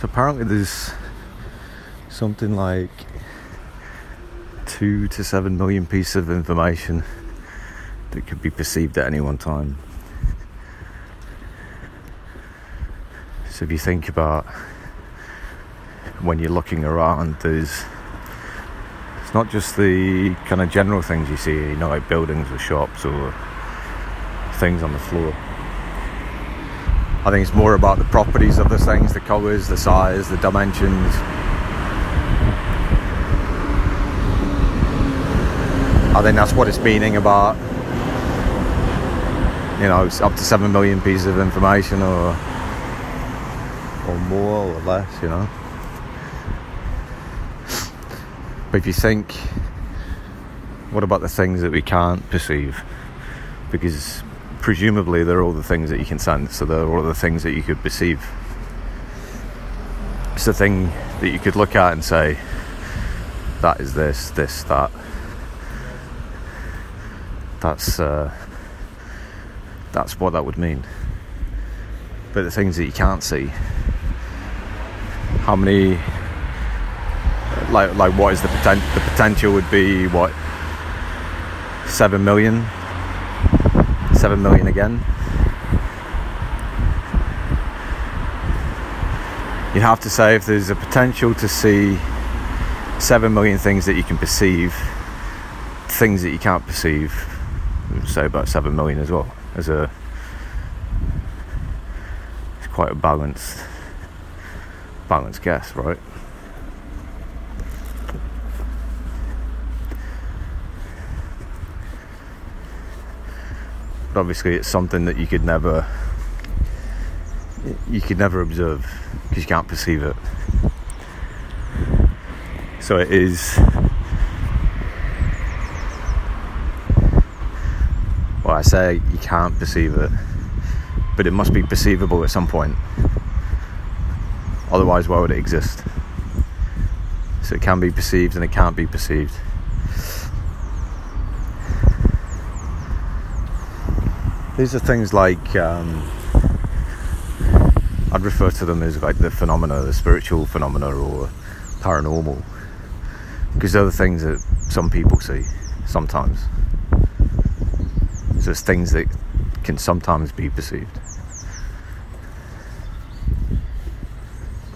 Apparently there's something like two to seven million pieces of information that could be perceived at any one time. So if you think about when you're looking around, there's it's not just the kind of general things you see, you know, like buildings or shops or things on the floor. I think it's more about the properties of the things, the colours, the size, the dimensions. I think that's what it's meaning about. You know, it's up to seven million pieces of information, or or more or less. You know. But if you think, what about the things that we can't perceive? Because presumably they're all the things that you can sense, so they're all the things that you could perceive. It's the thing that you could look at and say, that is this, this, that. That's uh, that's what that would mean. But the things that you can't see, how many like like what is the potential the potential would be what 7 million 7 million again. You'd have to say if there's a potential to see 7 million things that you can perceive things that you can't perceive say about 7 million as well as a it's quite a balanced balanced guess right obviously it's something that you could never you could never observe because you can't perceive it. So it is well I say you can't perceive it but it must be perceivable at some point. Otherwise why would it exist? So it can be perceived and it can't be perceived These are things like um, I'd refer to them as like the phenomena, the spiritual phenomena or paranormal, because they're the things that some people see sometimes. So it's things that can sometimes be perceived.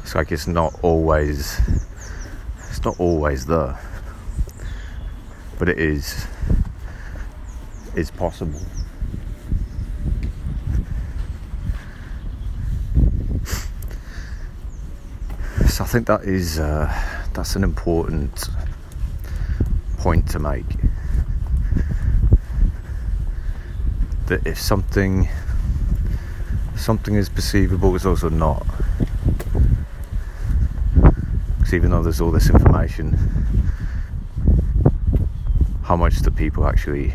It's like it's not always it's not always there. But it is is possible. I think that is uh, that's an important point to make. That if something something is perceivable, it's also not. Because even though there's all this information, how much do people actually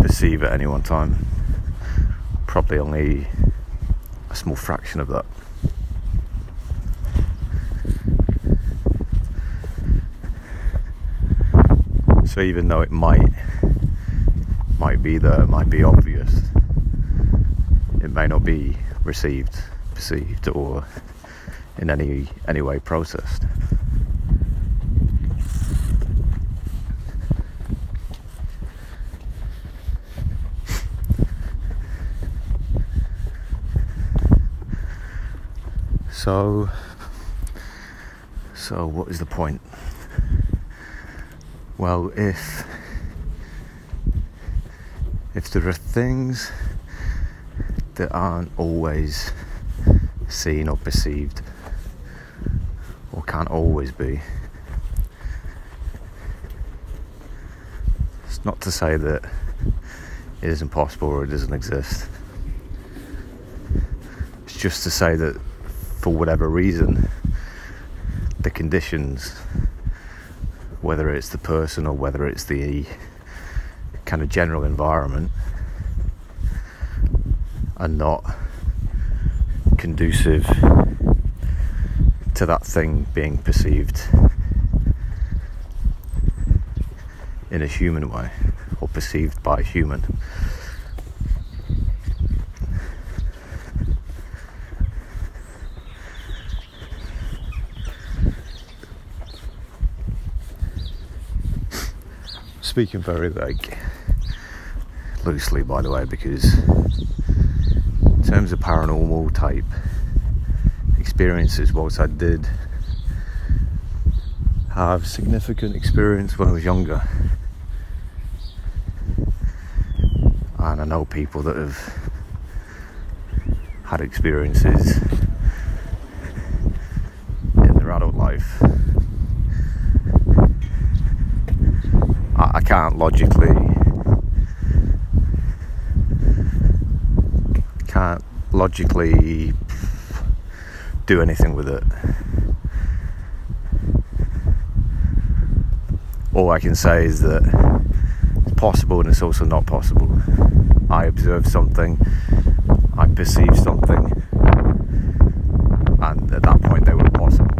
perceive at any one time? Probably only a small fraction of that. So even though it might might be there, might be obvious, it may not be received, perceived, or in any any way processed. So, so what is the point? Well, if if there are things that aren't always seen or perceived, or can't always be, it's not to say that it isn't possible or it doesn't exist. It's just to say that for whatever reason, the conditions whether it's the person or whether it's the kind of general environment, are not conducive to that thing being perceived in a human way or perceived by a human. Speaking very like loosely, by the way, because in terms of paranormal type experiences, whilst I did have significant experience when I was younger, and I know people that have had experiences in their adult life. I, I can't logically can't logically do anything with it. All I can say is that it's possible and it's also not possible. I observe something, I perceive something, and at that point they were possible.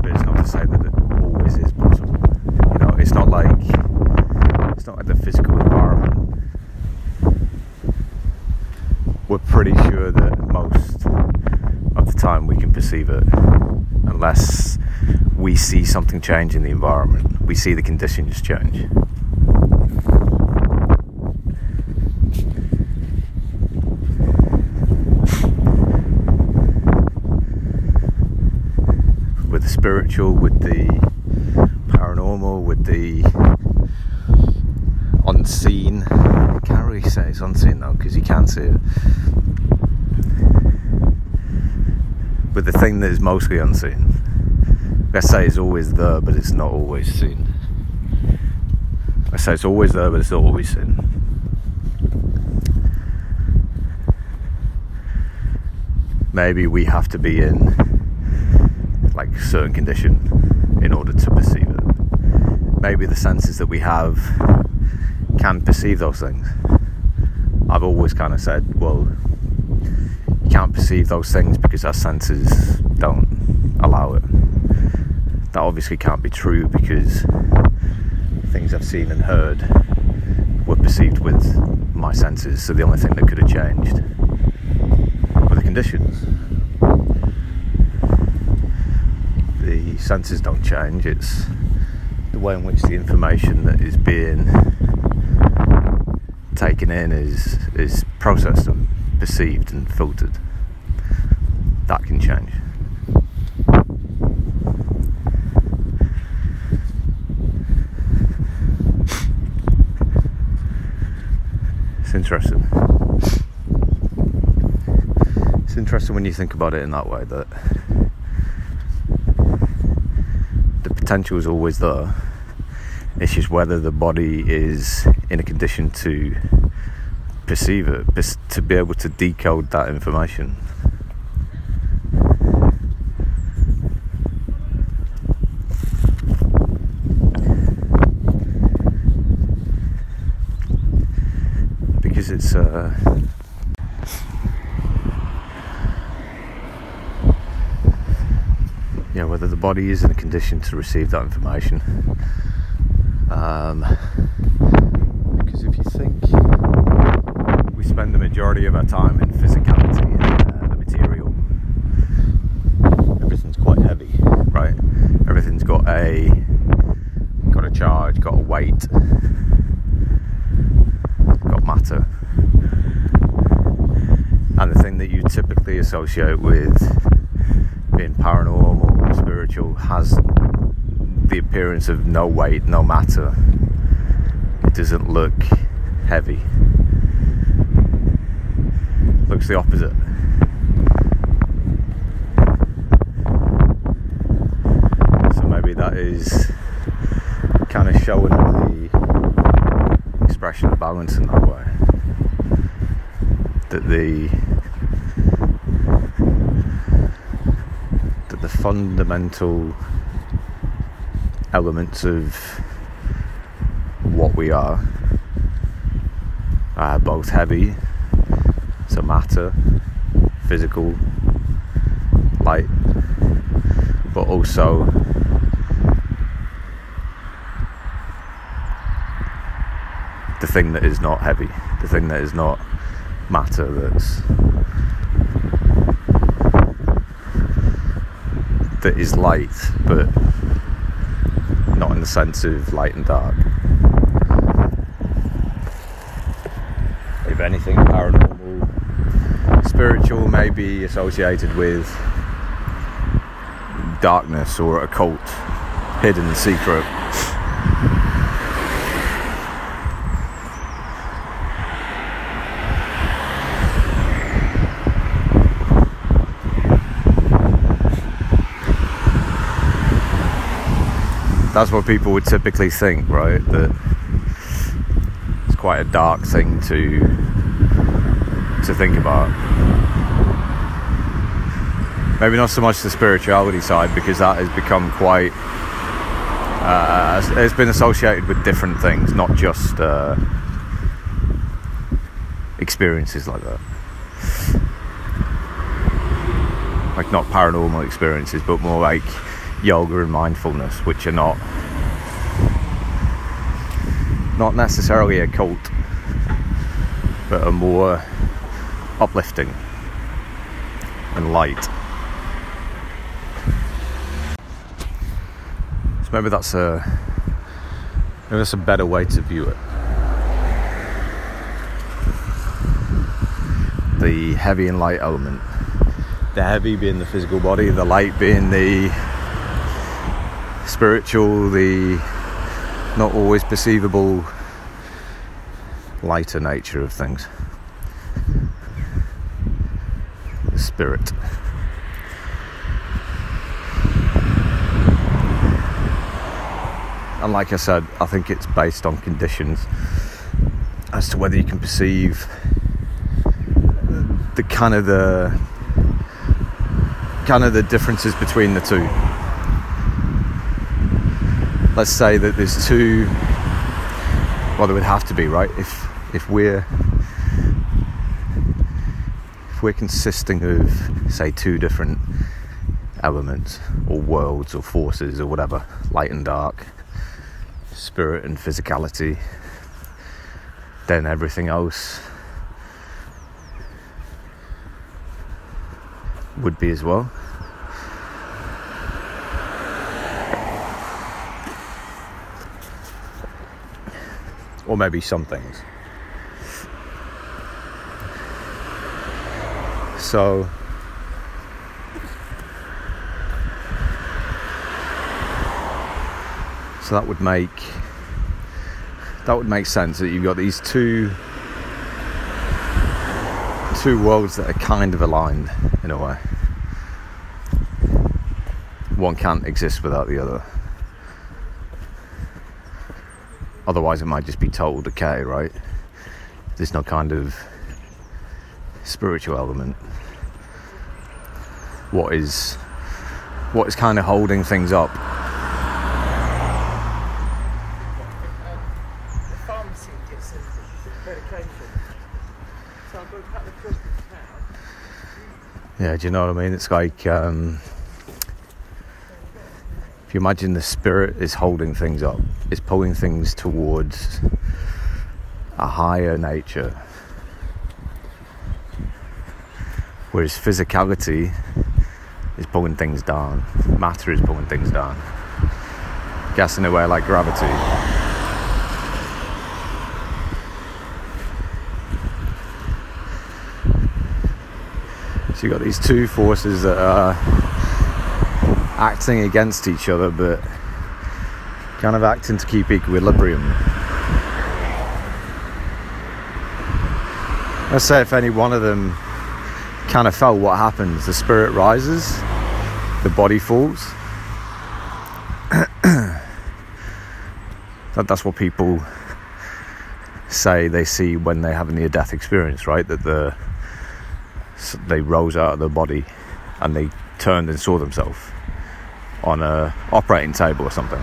But it's not to say that it always is possible. You know, it's not like it's not like the physical environment. We're pretty sure that most of the time we can perceive it, unless we see something change in the environment. We see the conditions change. with the spiritual, with the paranormal, with the unseen. Can't really say it's unseen though, because you can't see it. With the thing that is mostly unseen. Let's say it's always there, but it's not always seen. I say it's always there, but it's not always seen. Maybe we have to be in like certain condition in order to perceive it. Maybe the senses that we have can perceive those things. I've always kind of said, well, you can't perceive those things because our senses don't allow it. That obviously can't be true because things I've seen and heard were perceived with my senses, so the only thing that could have changed were the conditions. The senses don't change, it's the way in which the information that is being taken in is is processed and perceived and filtered. That can change. It's interesting. It's interesting when you think about it in that way that the potential is always there. It's just whether the body is in a condition to perceive it, to be able to decode that information. Because it's uh, yeah, whether the body is in a condition to receive that information. Um, because if you think we spend the majority of our time in physicality and uh, the material, everything's quite heavy, right? Everything's got a got a charge, got a weight, got matter. And the thing that you typically associate with being paranormal or spiritual has the appearance of no weight, no matter. It doesn't look heavy. It looks the opposite. So maybe that is kind of showing the expression of balance in that way. That the that the fundamental elements of what we are. Are both heavy, so matter, physical, light, but also the thing that is not heavy, the thing that is not matter, that's that is light, but not in the sense of light and dark. If anything, paranormal, spiritual may be associated with darkness or occult, hidden secret. That's what people would typically think, right? That it's quite a dark thing to to think about. Maybe not so much the spirituality side because that has become quite. Uh, it's been associated with different things, not just uh, experiences like that. Like not paranormal experiences, but more like yoga and mindfulness, which are not not necessarily a cult, but are more uplifting and light. So maybe that's a maybe that's a better way to view it. The heavy and light element. The heavy being the physical body, the light being the spiritual, the not always perceivable lighter nature of things. The spirit. And like I said, I think it's based on conditions as to whether you can perceive the kind of the kind of the differences between the two let's say that there's two well there would have to be right? If if we're if we're consisting of say two different elements or worlds or forces or whatever light and dark spirit and physicality then everything else would be as well or maybe some things. So, so that would make that would make sense that you've got these two two worlds that are kind of aligned in a way. One can't exist without the other. Otherwise, it might just be total decay, right? There's no kind of spiritual element. What is what is kind of holding things up? Yeah, do you know what I mean? It's like um, you imagine the spirit is holding things up, it's pulling things towards a higher nature. Whereas physicality is pulling things down, matter is pulling things down. Gas in a way like gravity. So you've got these two forces that are acting against each other, but kind of acting to keep equilibrium. Let's say if any one of them kind of fell, what happens? The spirit rises, the body falls. that, that's what people say they see when they have a near death experience, right? That the they rose out of the body and they turned and saw themselves on a operating table or something.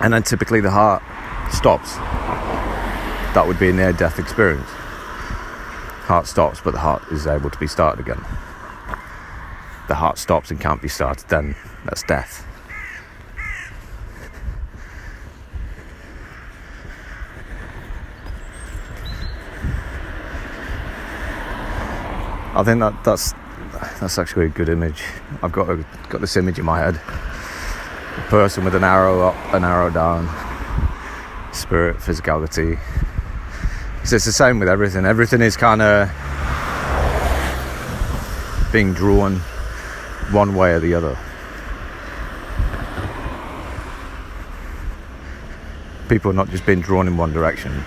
And then typically the heart stops. That would be a near death experience. Heart stops, but the heart is able to be started again. The heart stops and can't be started, then that's death. I think that that's that's actually a good image. I've got a, got this image in my head: a person with an arrow up, an arrow down, spirit, physicality. So it's the same with everything. Everything is kind of being drawn one way or the other. People are not just being drawn in one direction.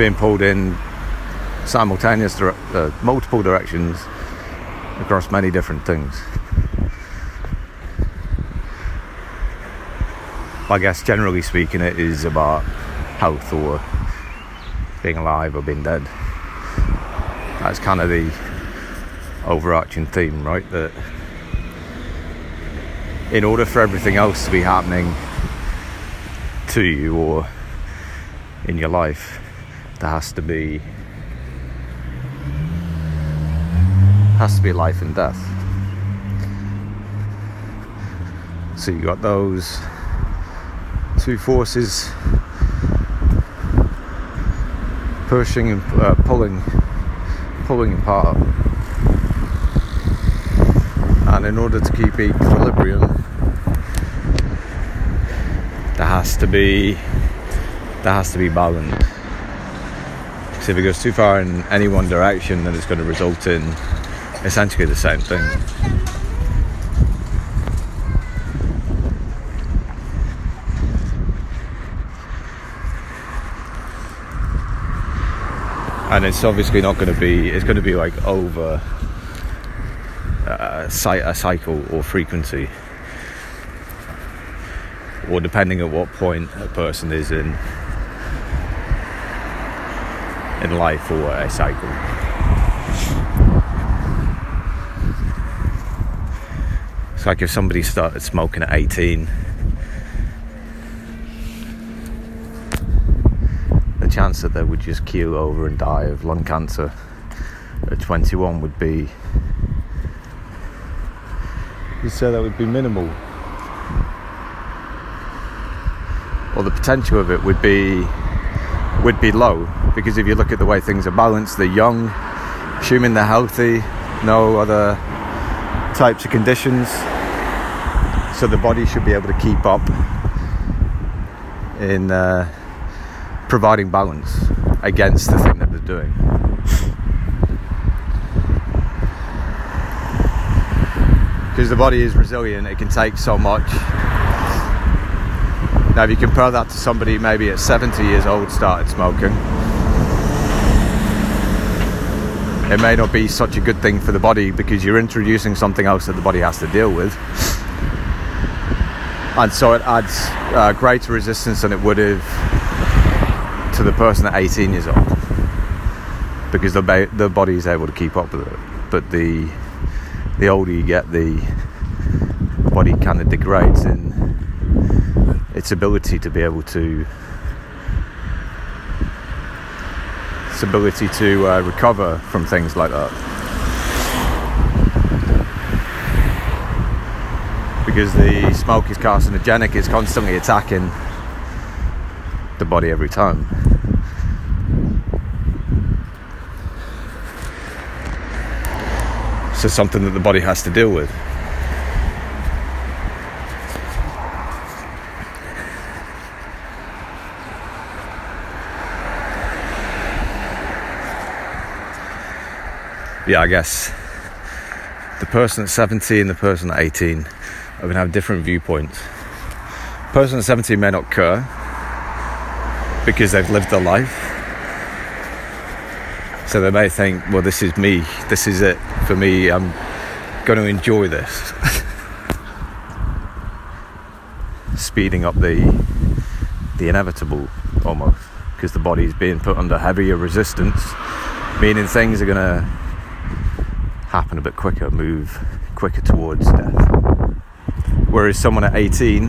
Being pulled in simultaneous, dire- uh, multiple directions across many different things. I guess generally speaking, it is about health or being alive or being dead. That's kind of the overarching theme, right? That in order for everything else to be happening to you or in your life, there has to be has to be life and death. So you got those two forces pushing and uh, pulling, pulling apart. And in order to keep equilibrium, there has to be there has to be balance. If it goes too far in any one direction, then it's going to result in essentially the same thing. and it's obviously not going to be it's going to be like over uh, a cycle or frequency or depending at what point a person is in in life or a cycle. It's like if somebody started smoking at 18 the chance that they would just keel over and die of lung cancer at 21 would be you'd say that would be minimal. Or the potential of it would be would be low because if you look at the way things are balanced they're young assuming they're healthy no other types of conditions so the body should be able to keep up in uh, providing balance against the thing that they're doing. Because the body is resilient, it can take so much. Now, if you compare that to somebody maybe at 70 years old started smoking, it may not be such a good thing for the body because you're introducing something else that the body has to deal with. And so it adds uh, greater resistance than it would have to the person at 18 years old because the ba- the body is able to keep up with it. But the the older you get, the body kind of degrades in its ability to be able to its ability to uh, recover from things like that. Because the smoke is carcinogenic, it's constantly attacking the body every time. So something that the body has to deal with. Yeah, I guess the person at 17 and the person at 18 are going to have different viewpoints. Person at 17 may not care because they've lived their life so they may think, well, this is me, this is it for me, I'm going to enjoy this. Speeding up the the inevitable almost because the body's being put under heavier resistance, meaning things are going to happen a bit quicker, move quicker towards death. Whereas someone at 18,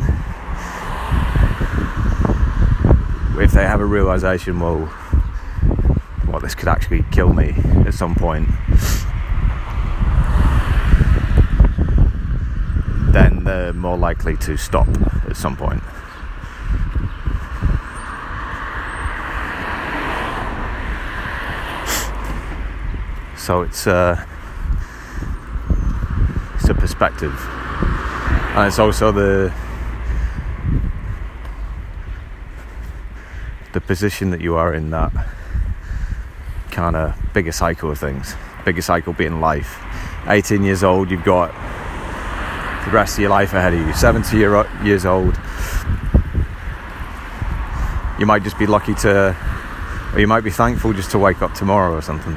if they have a realization, well, well, this could actually kill me at some point, then they're more likely to stop at some point. So it's uh, a perspective, and it's also the the position that you are in that kind of bigger cycle of things. Bigger cycle being life. 18 years old, you've got the rest of your life ahead of you. 70 year, years old, you might just be lucky to, or you might be thankful just to wake up tomorrow or something.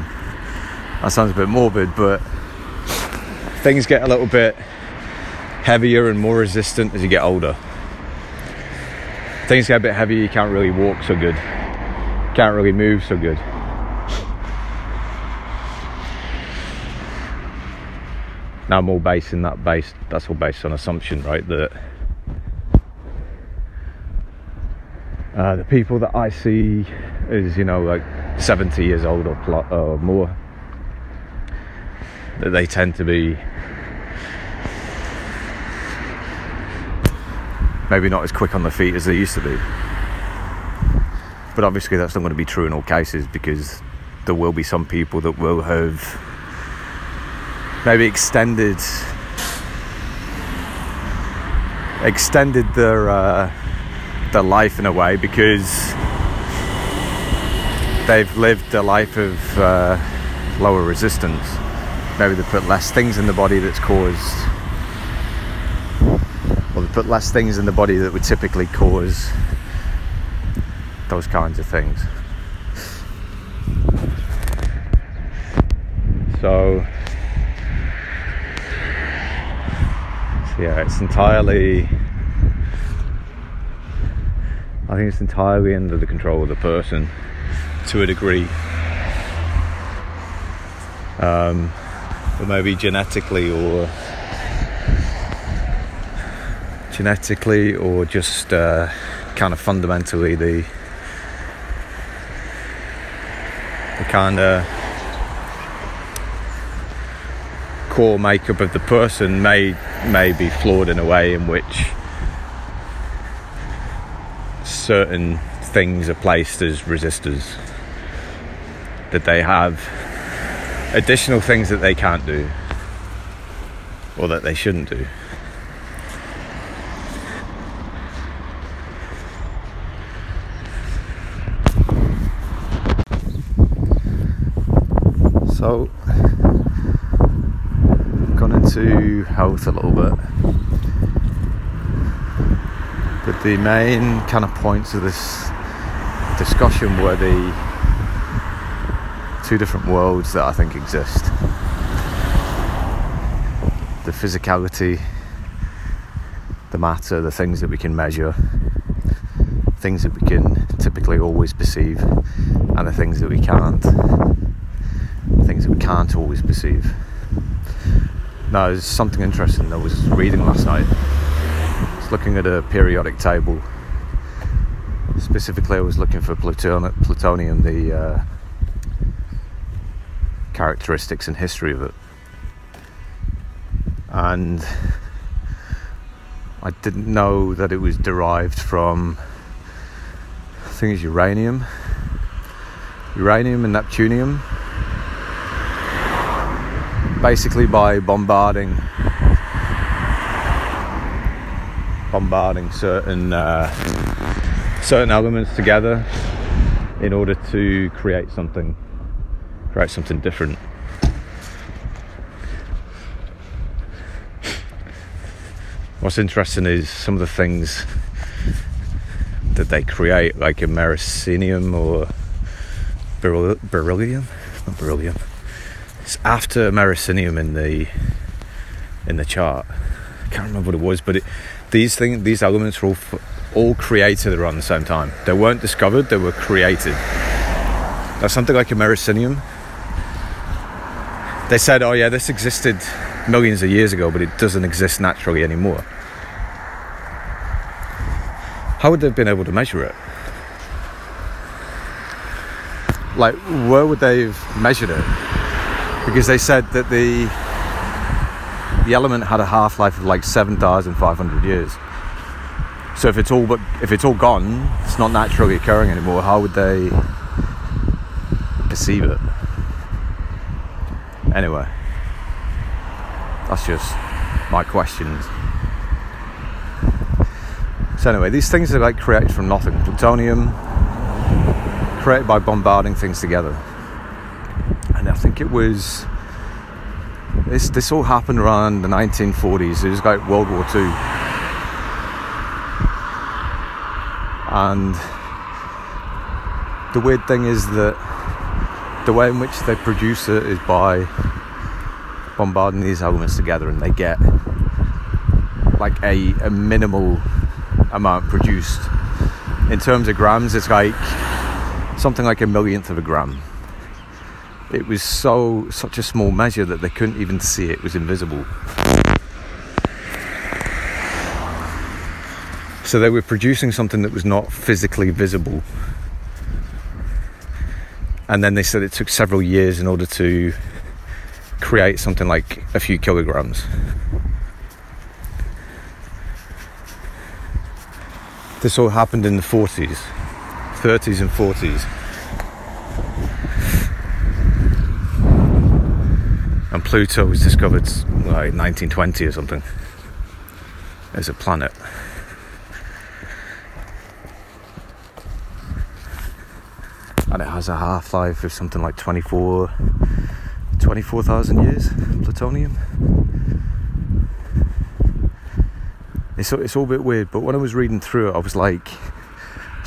That sounds a bit morbid, but things get a little bit heavier and more resistant as you get older. Things get a bit heavier, you can't really walk so good, can't really move so good. Now I'm all basing that based that's all based on assumption, right? That uh, the people that I see is you know like 70 years old or, pl- or more that they tend to be maybe not as quick on the feet as they used to be. But obviously, that's not going to be true in all cases because there will be some people that will have maybe extended extended their uh, their life in a way because they've lived a life of uh, lower resistance. Maybe they put less things in the body that's caused, or they put less things in the body that would typically cause those kinds of things. So yeah, it's entirely. I think it's entirely under the control of the person to a degree. Um, but maybe genetically or genetically or just uh, kind of fundamentally the the kind of core makeup of the person may may be flawed in a way in which certain things are placed as resistors that they have additional things that they can't do or that they shouldn't do so gone into health a little bit. But the main kind of points of this discussion were the two different worlds that I think exist the physicality, the matter, the things that we can measure, things that we can typically always perceive, and the things that we can't, things that we can't always perceive. Now, there's something interesting that I was reading last night. I was looking at a periodic table. Specifically, I was looking for plutonium, plutonium the uh, characteristics and history of it. And I didn't know that it was derived from, it's uranium, uranium and neptunium. Basically by bombarding bombarding certain uh, certain elements together in order to create something create something different what's interesting is some of the things that they create like americium or beryllium not beryllium it's after Americium in the in the chart. I can't remember what it was, but it, these things, these elements were all all created around the same time. They weren't discovered; they were created. Now, something like Americium, they said, "Oh yeah, this existed millions of years ago, but it doesn't exist naturally anymore." How would they have been able to measure it? Like, where would they have measured it? because they said that the the element had a half life of like seven thousand five hundred years. So if it's all but if it's all gone, it's not naturally occurring anymore. How would they perceive it? Anyway, that's just my questions. So anyway, these things are like created from nothing. Plutonium created by bombarding things together. And I think it was this this all happened around the 1940s. It was like World War II. And the weird thing is that the way in which they produce it is by bombarding these elements together and they get like a, a minimal amount produced. In terms of grams, it's like something like a millionth of a gram. It was so such a small measure that they couldn't even see it, it was invisible. So they were producing something that was not physically visible. And then they said it took several years in order to create something like a few kilograms. This all happened in the 40s, 30s, and 40s. And Pluto was discovered like 1920 or something as a planet. And it has a half life of something like 24 24,000 years, plutonium. It's, it's all a bit weird, but when I was reading through it, I was like,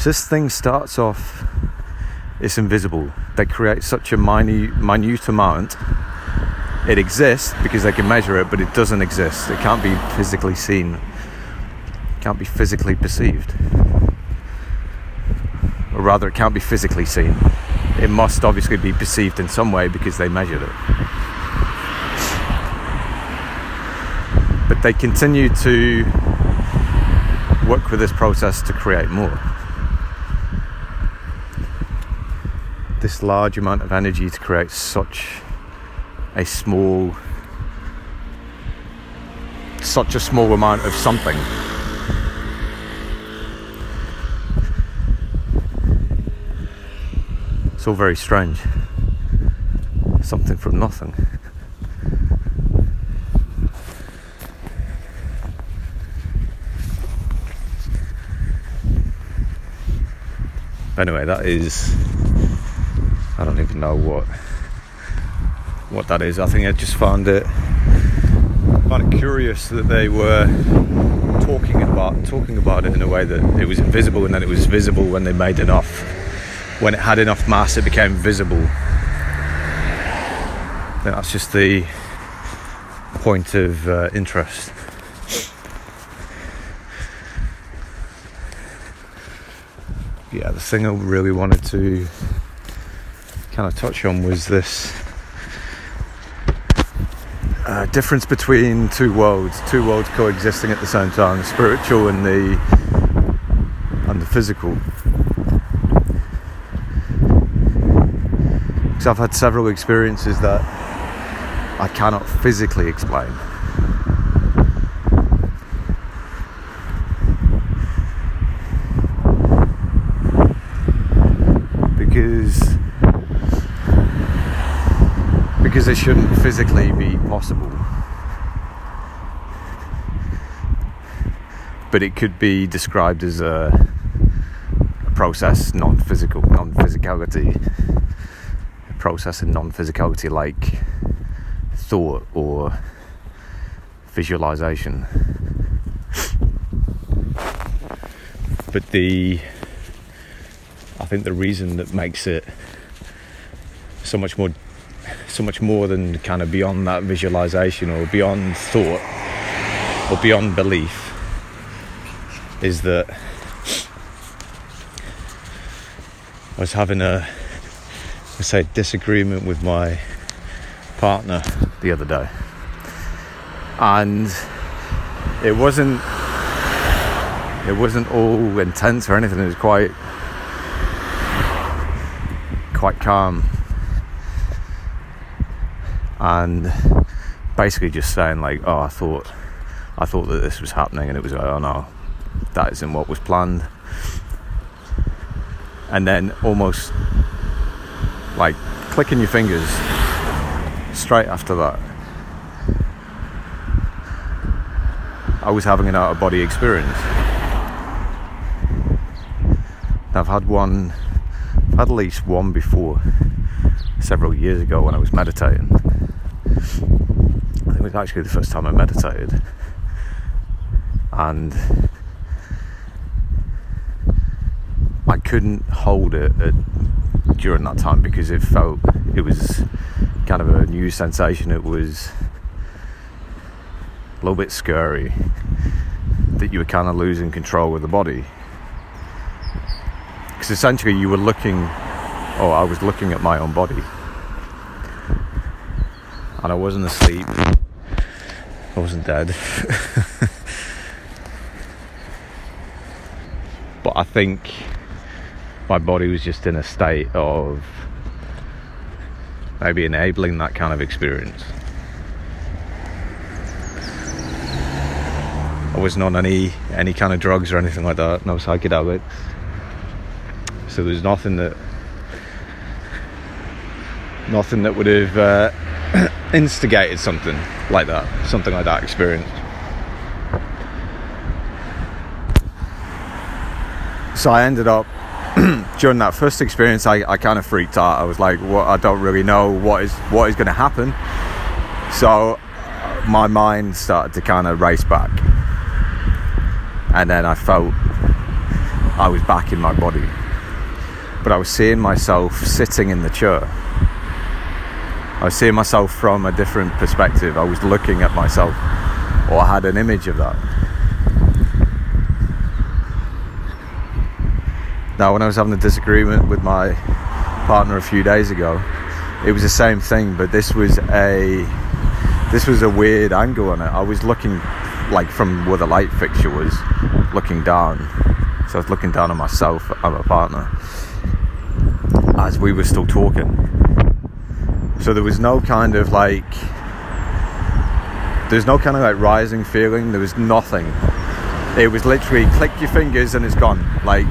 this thing starts off, it's invisible. They create such a minute, minute amount. It exists because they can measure it, but it doesn't exist. It can't be physically seen, it can't be physically perceived. Or rather, it can't be physically seen it must obviously be perceived in some way because they measured it. But they continue to work with this process to create more. This large amount of energy to create such a small, such a small amount of something. All very strange. Something from nothing. Anyway, that is. I don't even know what what that is. I think I just found it found it curious that they were talking about talking about it in a way that it was invisible and then it was visible when they made enough when it had enough mass, it became visible. that's just the point of uh, interest. Yeah, the thing I really wanted to kind of touch on was this uh, difference between two worlds, two worlds coexisting at the same time, the spiritual and the and the physical. I've had several experiences that I cannot physically explain. Because because it shouldn't physically be possible. But it could be described as a, a process, non-physical, non-physicality process and non-physicality like thought or visualization? But the I think the reason that makes it so much more so much more than kind of beyond that visualization or beyond thought or beyond belief is that I was having a I say disagreement with my partner the other day, and it wasn't it wasn't all intense or anything. It was quite quite calm, and basically just saying like, "Oh, I thought I thought that this was happening," and it was like, "Oh no, that isn't what was planned." And then almost like clicking your fingers, straight after that, I was having an out of body experience. I've had one, I've had at least one before, several years ago when I was meditating. I think it was actually the first time I meditated. And I couldn't hold it at, during that time because it felt it was kind of a new sensation. It was a little bit scary that you were kind of losing control of the body. Because essentially you were looking oh i was looking at my own body. And i wasn't asleep. I wasn't dead. But i think my body was just in a state of maybe enabling that kind of experience I wasn't on any any kind of drugs or anything like that, no psychedelics. So there's nothing that nothing that would have uh, instigated something like that, something like that experience. So I ended up during that first experience, I, I kind of freaked out. I was like, "What? I don't really know what is what is going to happen." So my mind started to kind of race back and then I felt I was back in my body. But I was seeing myself sitting in the chair. I was seeing myself from a different perspective. I was looking at myself, or I had an image of that. Now, when I was having a disagreement with my partner a few days ago, it was the same thing, but this was a this was a weird angle on it. I was looking like from where the light fixture was, looking down. So I was looking down on myself and my partner as we were still talking. So there was no kind of like, there's no kind of like rising feeling. There was nothing. It was literally click your fingers and it's gone. Like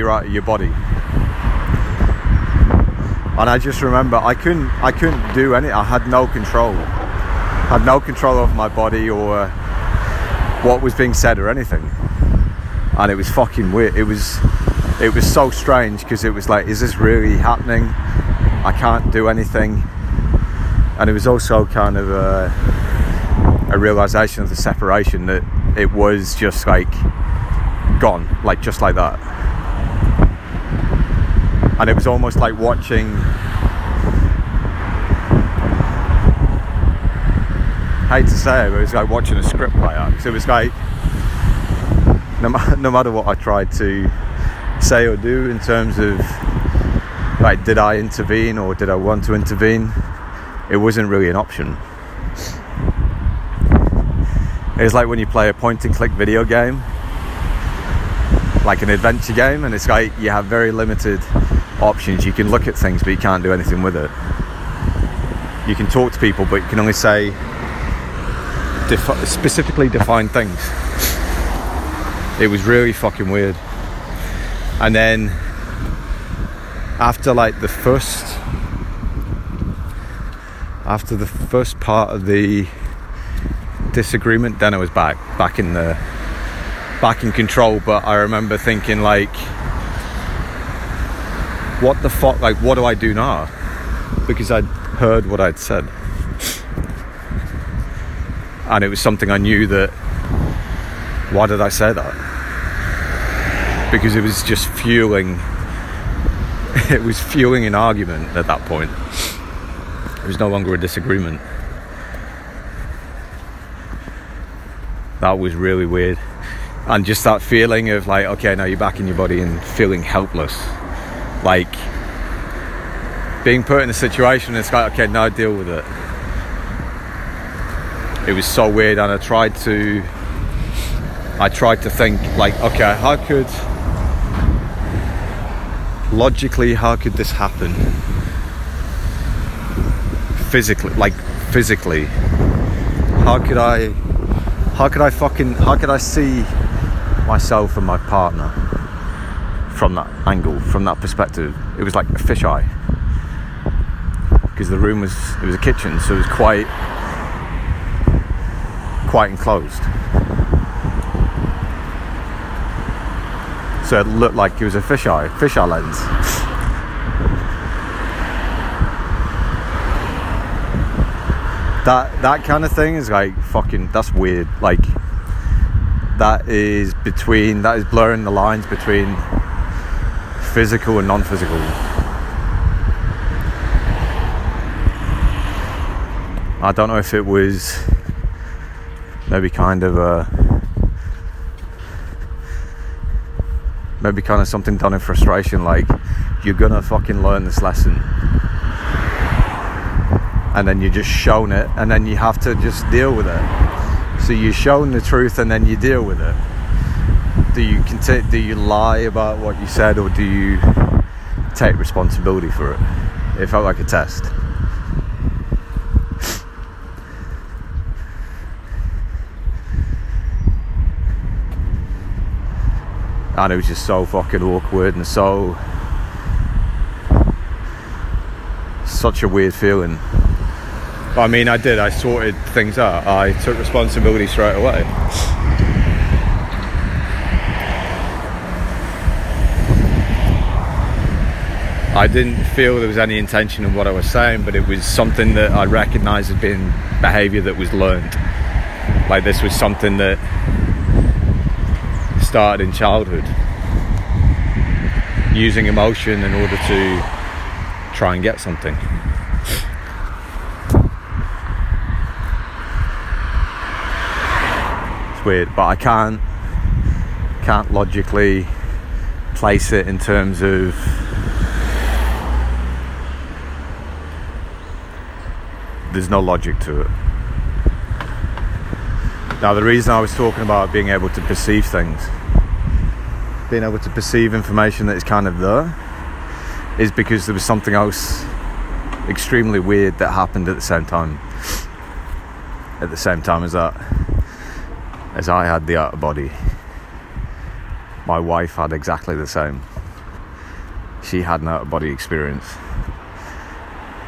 you're out uh, of your body. And I just remember I couldn't, I couldn't do any. I had no control. I had no control over my body or uh, what was being said or anything. And it was fucking weird. It was it was so strange because it was like, is this really happening? I can't do anything. And it was also kind of a, a realization of the separation that it was just like gone, like just like that. And it was almost like watching hate to say it, but it was like watching a script play out. Because it was like, no, no matter what I tried to say or do in terms of, like, did I intervene or did I want to intervene? It wasn't really an option. It was like when you play a point and click video game, like an adventure game, and it's like you have very limited options. You can look at things, but you can't do anything with it. You can talk to people, but you can only say defi- specifically defined things. It was really fucking weird. And then after like the first after the first part of the disagreement then I was back back in the back in control but I remember thinking like what the fuck like what do I do now because I'd heard what I'd said and it was something I knew that why did I say that? Because it was just fueling it was fueling an argument at that point. It was no longer a disagreement. That was really weird. And just that feeling of like, okay, now you're back in your body and feeling helpless. Like being put in a situation, and it's like, okay, now deal with it. It was so weird and I tried to I tried to think like okay how could logically how could this happen? Physically like physically. How could I how could I fucking how could I see myself and my partner from that angle from that perspective it was like a fisheye because the room was it was a kitchen, so it was quite quite enclosed. So it looked like it was a fisheye, fisheye lens. that that kind of thing is like fucking that's weird. Like that is between that is blurring the lines between physical and non-physical. I don't know if it was maybe kind of a maybe kind of something done in frustration like you're gonna fucking learn this lesson. And then you're just shown it and then you have to just deal with it. So you're shown the truth and then you deal with it do you do you lie about what you said or do you take responsibility for it? It felt like a test. And it was just so fucking awkward and so such a weird feeling. I mean I did I sorted things out. I took responsibility straight away I didn't feel there was any intention in what I was saying but it was something that I recognized as being behavior that was learned like this was something that started in childhood using emotion in order to try and get something. It's weird, but I can't can't logically place it in terms of there's no logic to it. Now, the reason I was talking about being able to perceive things being able to perceive information that is kind of there is because there was something else extremely weird that happened at the same time. At the same time as that, as I had the out of body, my wife had exactly the same. She had an out of body experience.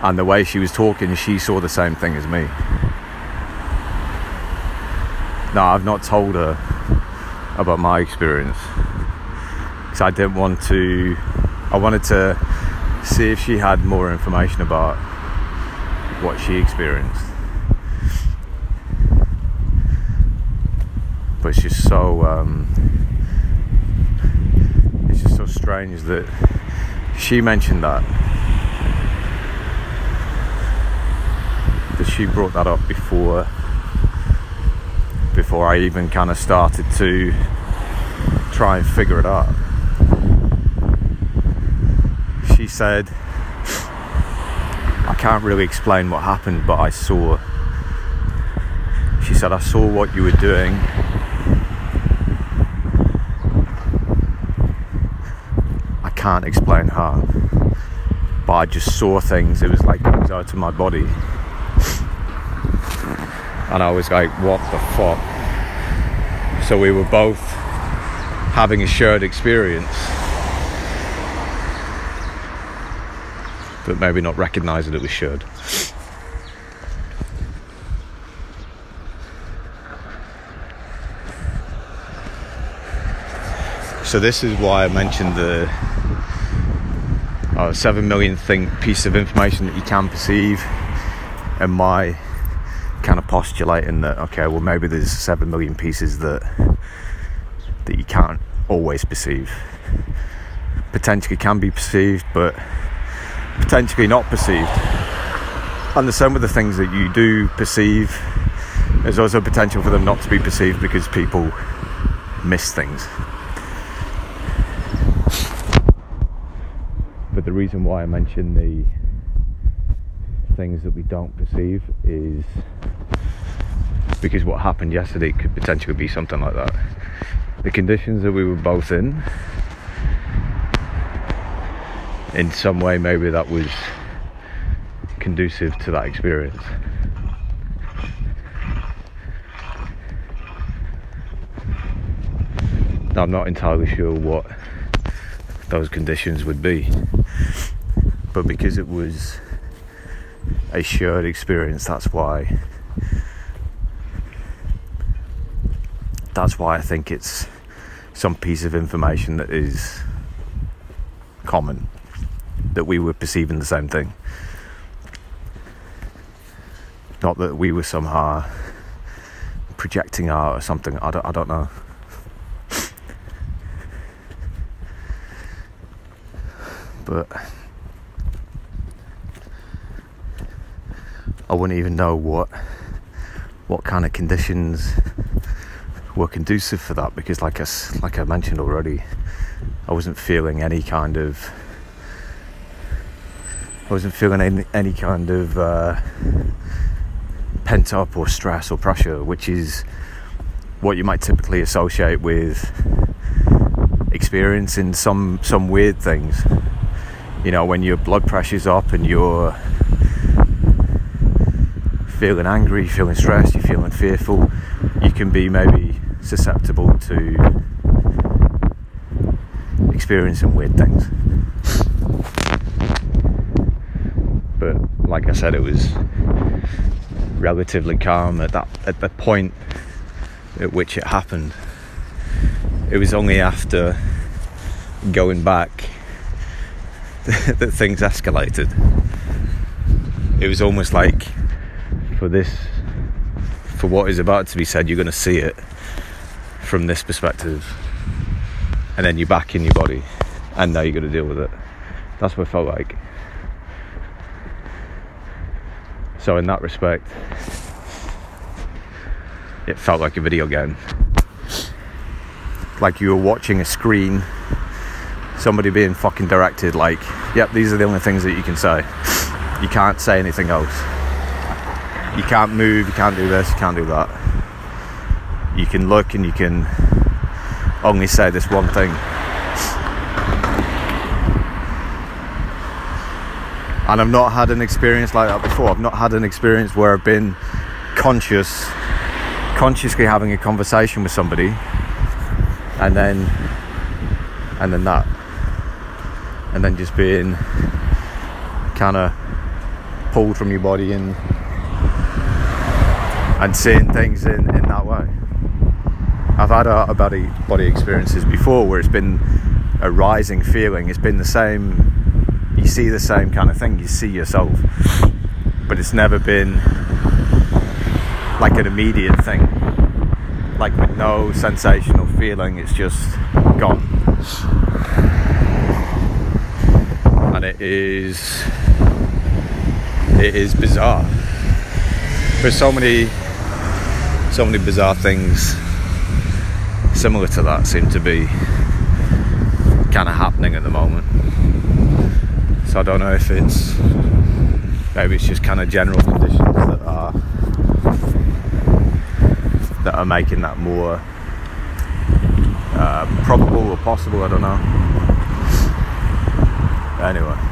And the way she was talking, she saw the same thing as me. Now, I've not told her about my experience because I didn't want to. I wanted to see if she had more information about what she experienced. But it's just so. Um, it's just so strange that she mentioned that. That she brought that up before before I even kind of started to try and figure it out she said, I can't really explain what happened, but I saw. She said, I saw what you were doing. I can't explain how, but I just saw things. It was like it was out of my body. And I was like, what the fuck? So we were both having a shared experience but maybe not recognizing that was should. So this is why I mentioned the uh, seven million thing piece of information that you can perceive, and my postulating that okay, well maybe there's seven million pieces that that you can't always perceive. Potentially can be perceived, but potentially not perceived. And the same with the things that you do perceive, there's also potential for them not to be perceived because people miss things. But the reason why I mention the things that we don't perceive is because what happened yesterday could potentially be something like that. The conditions that we were both in in some way maybe that was conducive to that experience. I'm not entirely sure what those conditions would be, but because it was a shared experience. That's why. That's why I think it's some piece of information that is common, that we were perceiving the same thing. Not that we were somehow projecting out or something. I don't, I don't know. But I wouldn't even know what what kind of conditions were conducive for that because like I, like I mentioned already I wasn't feeling any kind of I wasn't feeling any, any kind of uh, pent up or stress or pressure which is what you might typically associate with experiencing some some weird things. You know when your blood pressure's up and you're feeling angry feeling stressed you're feeling fearful you can be maybe susceptible to experiencing weird things. But like I said, it was relatively calm at that at the point at which it happened. It was only after going back that things escalated. It was almost like for this for what is about to be said, you're going to see it from this perspective, and then you're back in your body, and now you're going to deal with it. That's what it felt like. So, in that respect, it felt like a video game. Like you were watching a screen, somebody being fucking directed, like, yep, these are the only things that you can say. You can't say anything else. You can't move, you can't do this, you can't do that you can look and you can only say this one thing. And I've not had an experience like that before. I've not had an experience where I've been conscious, consciously having a conversation with somebody, and then, and then that, and then just being kind of pulled from your body and and seeing things in, in. I've had out body body experiences before where it's been a rising feeling. It's been the same. You see the same kind of thing. You see yourself, but it's never been like an immediate thing, like with no sensational feeling. It's just gone, and it is it is bizarre. There's so many so many bizarre things similar to that seem to be kind of happening at the moment. So I don't know if it's maybe it's just kind of general conditions that are that are making that more uh, probable or possible. I don't know. Anyway.